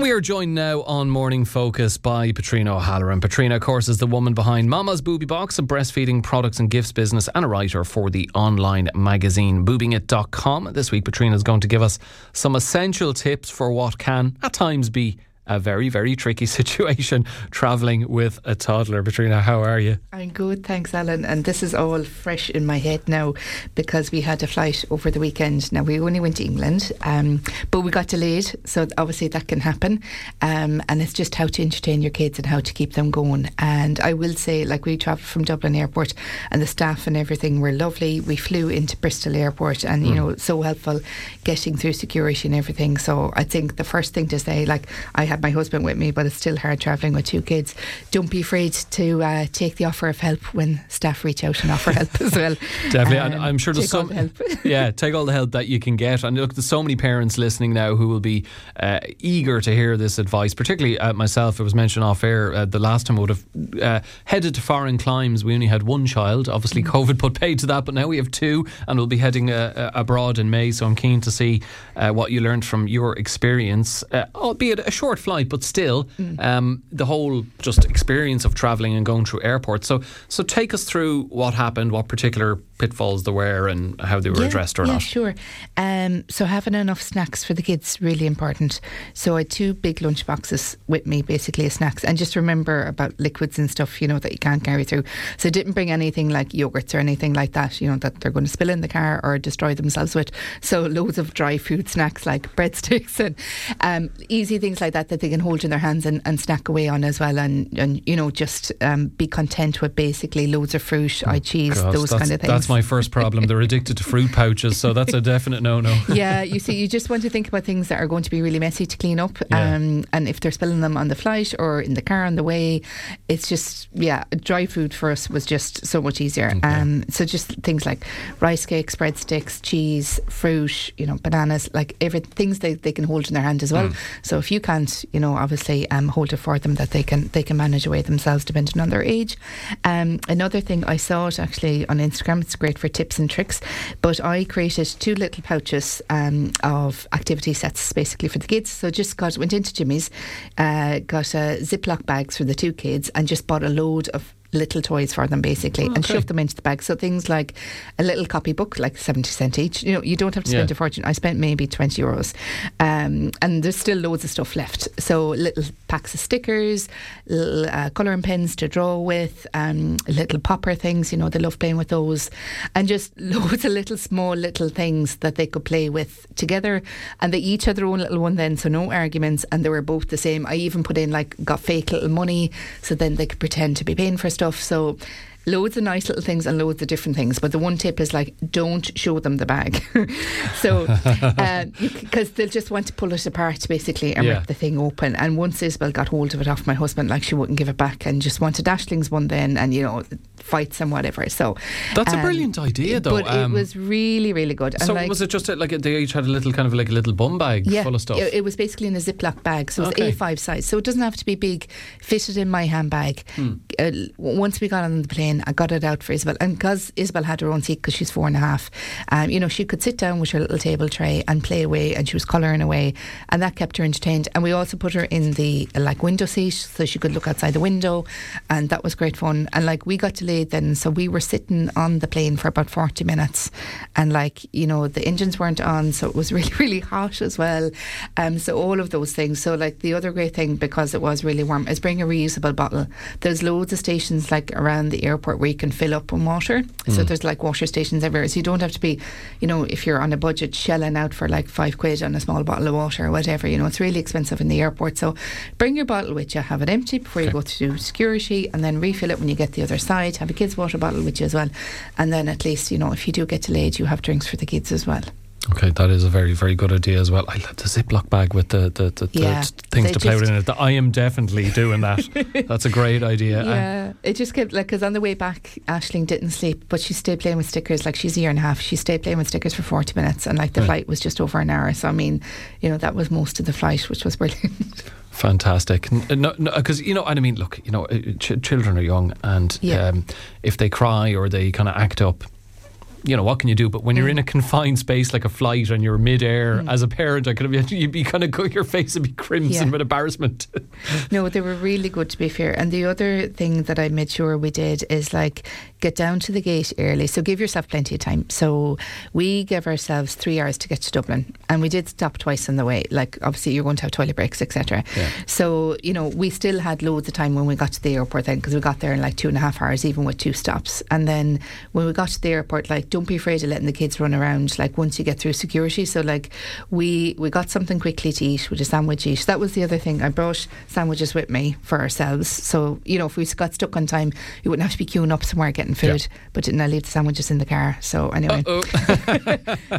We are joined now on Morning Focus by Patrina O'Halloran. Patrina, of course, is the woman behind Mama's Booby Box, a breastfeeding products and gifts business, and a writer for the online magazine boobingit.com. This week, Patrina is going to give us some essential tips for what can, at times, be a very, very tricky situation travelling with a toddler. Patrina, how are you? I'm good, thanks, Alan. And this is all fresh in my head now because we had a flight over the weekend. Now, we only went to England, um, but we got delayed. So, obviously, that can happen. Um, and it's just how to entertain your kids and how to keep them going. And I will say, like, we travelled from Dublin Airport and the staff and everything were lovely. We flew into Bristol Airport and, you mm. know, so helpful getting through security and everything. So, I think the first thing to say, like, I have my husband with me, but it's still hard travelling with two kids. Don't be afraid to uh, take the offer of help when staff reach out and offer help as well. Definitely, um, I'm sure there's some. The yeah, take all the help that you can get. And look, there's so many parents listening now who will be uh, eager to hear this advice. Particularly uh, myself, it was mentioned off air uh, the last time I would have uh, headed to foreign climes. We only had one child. Obviously, mm. COVID put paid to that, but now we have two, and we'll be heading uh, abroad in May. So I'm keen to see what you learned from your experience, albeit a short flight, but still, mm. um, the whole just experience of travelling and going through airports. So, so take us through what happened, what particular pitfalls there were and how they were yeah, addressed or yeah, not? sure. Um, so having enough snacks for the kids really important. So I had two big lunch boxes with me, basically as snacks, and just remember about liquids and stuff, you know, that you can't carry through. So I didn't bring anything like yogurts or anything like that, you know, that they're going to spill in the car or destroy themselves with. So loads of dry food snacks like breadsticks and um, easy things like that that they can hold in their hands and, and snack away on as well, and and you know just um, be content with basically loads of fruit, oh, cheese, gosh, those kind of things That's my first problem. They're addicted to fruit pouches, so that's a definite no no. yeah, you see, you just want to think about things that are going to be really messy to clean up. Yeah. Um, and if they're spilling them on the flight or in the car on the way, it's just, yeah, dry food for us was just so much easier. Okay. Um, so just things like rice cakes, breadsticks, cheese, fruit, you know, bananas, like every things they, they can hold in their hand as well. Mm. So if you can't, you know, obviously um, hold it for them, that they can they can manage away themselves depending on their age. Um, another thing I saw it actually on Instagram. It's great for tips and tricks. But I created two little pouches um, of activity sets basically for the kids. So just got went into Jimmy's, uh, got a Ziploc bags for the two kids, and just bought a load of little toys for them basically okay. and shove them into the bag. So things like a little copybook, like 70 cent each. You know, you don't have to spend yeah. a fortune. I spent maybe 20 euros. Um, and there's still loads of stuff left. So little packs of stickers, little uh, colouring pens to draw with, um, little popper things, you know, they love playing with those. And just loads of little small little things that they could play with together. And they each had their own little one then, so no arguments. And they were both the same. I even put in like, got fake little money so then they could pretend to be paying for stuff. So loads of nice little things and loads of different things. But the one tip is like, don't show them the bag. so, because uh, they'll just want to pull it apart basically and yeah. rip the thing open. And once Isabel got hold of it off my husband, like she wouldn't give it back and just wanted Ashling's one then and, you know, fights and whatever. So that's um, a brilliant idea, though. But um, it was really, really good. And so like, was it just like they each had a little kind of like a little bum bag yeah, full of stuff? It, it was basically in a Ziploc bag, so it was okay. A5 size. So it doesn't have to be big. Fitted in my handbag. Hmm. Uh, once we got on the plane, I got it out for Isabel, and because Isabel had her own seat because she's four and a half, um, you know, she could sit down with her little table tray and play away, and she was colouring away, and that kept her entertained. And we also put her in the like window seat so she could look outside the window, and that was great fun. And like we got delayed then, so we were sitting on the plane for about forty minutes, and like you know the engines weren't on, so it was really really hot as well. Um, so all of those things. So like the other great thing because it was really warm is bring a reusable bottle. There's loads of stations like around the airport where you can fill up on water. Mm. So there's like water stations everywhere. So you don't have to be, you know, if you're on a budget, shelling out for like five quid on a small bottle of water or whatever. You know, it's really expensive in the airport. So bring your bottle with you, have it empty before okay. you go through security, and then refill it when you get the other side. Have a kid's water bottle with you as well, and then at least you know if you do get delayed, you have drinks for the kids as well. Okay, that is a very, very good idea as well. I love the Ziploc bag with the, the, the, yeah, the things to play with in it. I am definitely doing that. That's a great idea. Yeah, it just kept like because on the way back, Ashling didn't sleep, but she stayed playing with stickers. Like she's a year and a half, she stayed playing with stickers for forty minutes, and like the right. flight was just over an hour. So I mean, you know, that was most of the flight, which was brilliant. Fantastic. No, because no, you know, and I mean, look, you know, ch- children are young, and yeah. um, if they cry or they kind of act up you know, what can you do? But when you're mm. in a confined space like a flight and you're midair, mm. as a parent, I could have you'd be kind of go, your face would be crimson yeah. with embarrassment. no, they were really good to be fair. And the other thing that I made sure we did is like get down to the gate early. So give yourself plenty of time. So we gave ourselves three hours to get to Dublin, and we did stop twice on the way. Like obviously you're going to have toilet breaks, etc. Yeah. So you know we still had loads of time when we got to the airport then because we got there in like two and a half hours, even with two stops. And then when we got to the airport, like don't be afraid of letting the kids run around. Like once you get through security, so like we we got something quickly to eat, with a sandwich each. That was the other thing. I brought sandwiches with me for ourselves. So you know if we got stuck on time, you wouldn't have to be queuing up somewhere getting food. Yeah. But didn't I leave the sandwiches in the car? So anyway,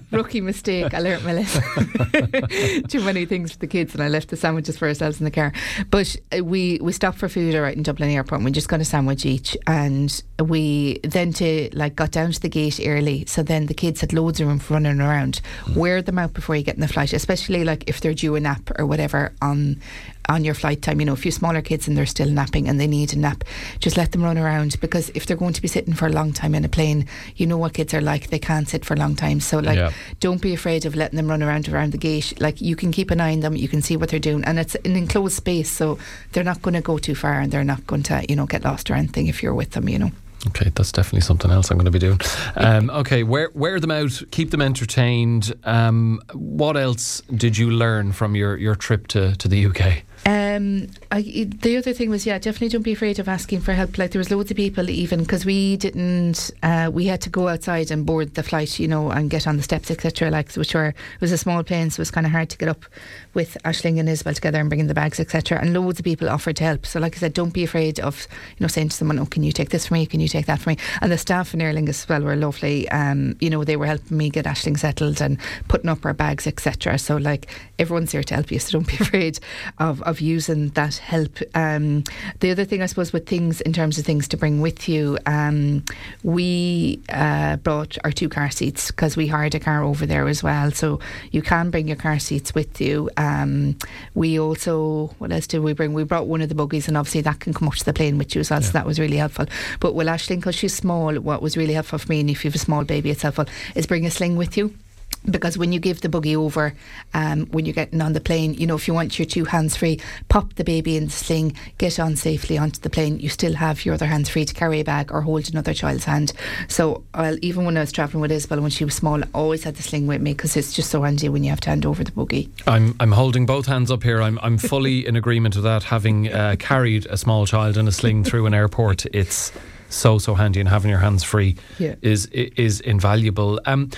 rookie mistake. I learnt my lesson. Too many things for the kids, and I left the sandwiches for ourselves in the car. But uh, we we stopped for food right in Dublin Airport. and We just got a sandwich each, and we then to like got down to the gate early. So then the kids had loads of room for running around. Mm. Wear them out before you get in the flight, especially like if they're due a nap or whatever on on your flight time. You know, if you smaller kids and they're still napping and they need a nap, just let them run around because if they're going to be sitting for a long time in a plane, you know what kids are like. They can't sit for a long time. So like, yeah. don't be afraid of letting them run around around the gate. Like you can keep an eye on them, you can see what they're doing, and it's an enclosed space, so they're not going to go too far and they're not going to you know get lost or anything if you're with them. You know. Okay, that's definitely something else I'm going to be doing. Um, okay, wear wear them out, keep them entertained. Um, what else did you learn from your, your trip to, to the UK? Um, I, the other thing was, yeah, definitely don't be afraid of asking for help. Like there was loads of people, even because we didn't, uh, we had to go outside and board the flight, you know, and get on the steps, etc. Like which were it was a small plane, so it was kind of hard to get up with Ashling and Isabel together and bringing the bags, etc. And loads of people offered to help. So, like I said, don't be afraid of, you know, saying to someone, "Oh, can you take this for me? Can you take that for me?" And the staff in Aer Lingus as well were lovely. Um, you know, they were helping me get Ashling settled and putting up our bags, etc. So, like everyone's here to help you, so don't be afraid of of using that help. Um, the other thing, I suppose, with things in terms of things to bring with you, um, we uh, brought our two car seats because we hired a car over there as well. So you can bring your car seats with you. Um, we also, what else did we bring? We brought one of the buggies, and obviously that can come up to the plane with you as well. Yeah. So that was really helpful. But with Ashling, because she's small, what was really helpful for me, and if you have a small baby, it's helpful, is bring a sling with you because when you give the buggy over, um, when you're getting on the plane, you know, if you want your two hands free, pop the baby in the sling, get on safely onto the plane. You still have your other hands free to carry a bag or hold another child's hand. So, well, even when I was travelling with Isabel when she was small, I always had the sling with me because it's just so handy when you have to hand over the buggy. I'm I'm holding both hands up here. I'm I'm fully in agreement with that. Having uh, carried a small child in a sling through an airport, it's so so handy and having your hands free yeah. is is invaluable. Um,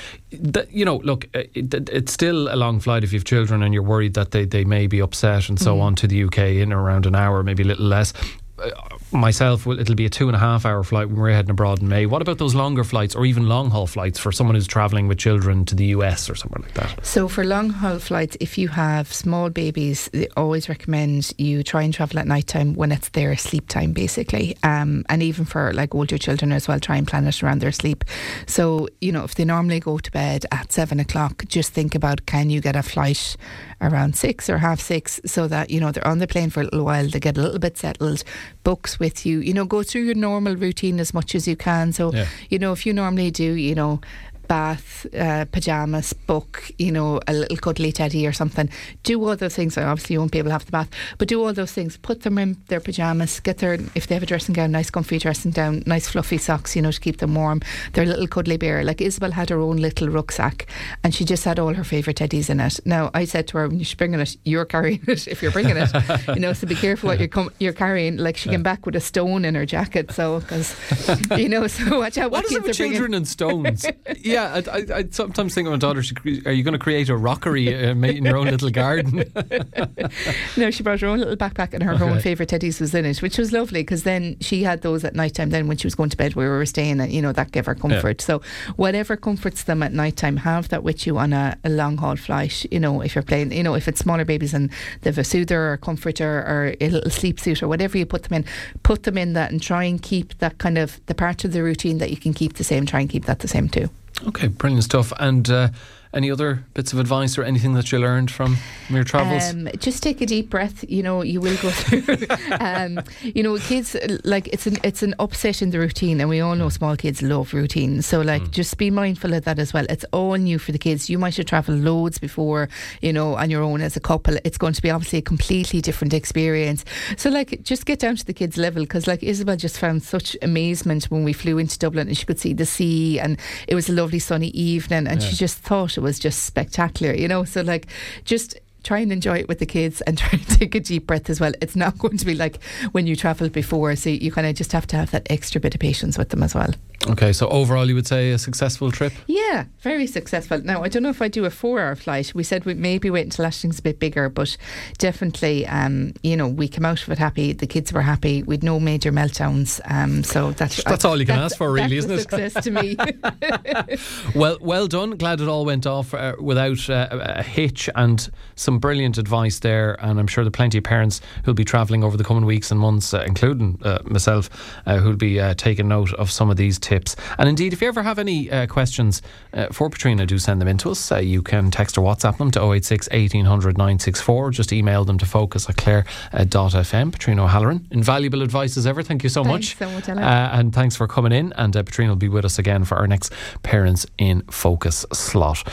you know, look, uh, it, it's still a long flight if you have children and you're worried that they, they may be upset and so mm. on to the UK in around an hour, maybe a little less. Uh, myself, it'll be a two and a half hour flight when we're heading abroad in May. What about those longer flights or even long haul flights for someone who's travelling with children to the US or somewhere like that? So, for long haul flights, if you have small babies, they always recommend you try and travel at night time when it's their sleep time, basically. Um, and even for like older children as well, try and plan it around their sleep. So, you know, if they normally go to bed at seven o'clock, just think about can you get a flight around six or half six so that, you know, they're on the plane for a little while, they get a little bit settled, books with you. You know, go through your normal routine as much as you can. So, yeah. you know, if you normally do, you know, bath, uh, pajamas, book, you know, a little cuddly teddy or something. Do all those things. Obviously, you won't be able to have the bath, but do all those things. Put them in their pajamas. Get their, if they have a dressing gown, nice comfy dressing gown, nice fluffy socks, you know, to keep them warm. Their little cuddly bear. Like Isabel had her own little rucksack and she just had all her favourite teddies in it. Now, I said to her, when you're bringing it, you're carrying it if you're bringing it, you know, so be careful what you're, com- you're carrying. Like she came back with a stone in her jacket, so, because, you know, so watch out what, what is it with children bringing. and stones? yeah yeah, I, I, I sometimes think of my daughter. Are you going to create a rockery uh, in your own little garden? no, she brought her own little backpack, and her okay. own favourite teddies was in it, which was lovely because then she had those at night time. Then when she was going to bed, where we were staying, and you know that gave her comfort. Yeah. So whatever comforts them at night time, have that with you on a, a long haul flight. You know, if you're playing, you know, if it's smaller babies and they have a soother or a comforter or a little sleep suit or whatever you put them in, put them in that and try and keep that kind of the part of the routine that you can keep the same. Try and keep that the same too. Okay, brilliant stuff. And uh, any other bits of advice or anything that you learned from your travels? Um, just take a deep breath. You know, you will go through. um, you know, kids like it's an it's an upset in the routine, and we all know small kids love routine. So like, mm. just be mindful of that as well. It's all new for the kids. You might have travelled loads before, you know, on your own as a couple. It's going to be obviously a completely different experience. So like, just get down to the kids' level because like Isabel just found such amazement when we flew into Dublin and she could see the sea and it was a lovely sunny evening and yeah. she just thought was just spectacular, you know. So like, just try and enjoy it with the kids and try and take a deep breath as well. It's not going to be like when you travelled before, so you kind of just have to have that extra bit of patience with them as well. Okay, so overall, you would say a successful trip? Yeah, very successful. Now, I don't know if I do a four hour flight. We said we maybe wait until Ashling's a bit bigger, but definitely, um, you know, we came out of it happy. The kids were happy. We'd no major meltdowns. Um, so that's that's I, all you can ask for, really, isn't it? Success to me. well, well done. Glad it all went off uh, without uh, a hitch and some brilliant advice there. And I'm sure there are plenty of parents who'll be travelling over the coming weeks and months, uh, including uh, myself, uh, who'll be uh, taking note of some of these tips. And indeed, if you ever have any uh, questions uh, for Patrina, do send them in to us. Uh, you can text or WhatsApp them to 086 1800 964. Just email them to focus at clare.fm. Patrina O'Halloran. Invaluable advice as ever. Thank you so thanks much. so much, and thanks for coming in. And Patrina will be with us again for our next Parents in Focus slot.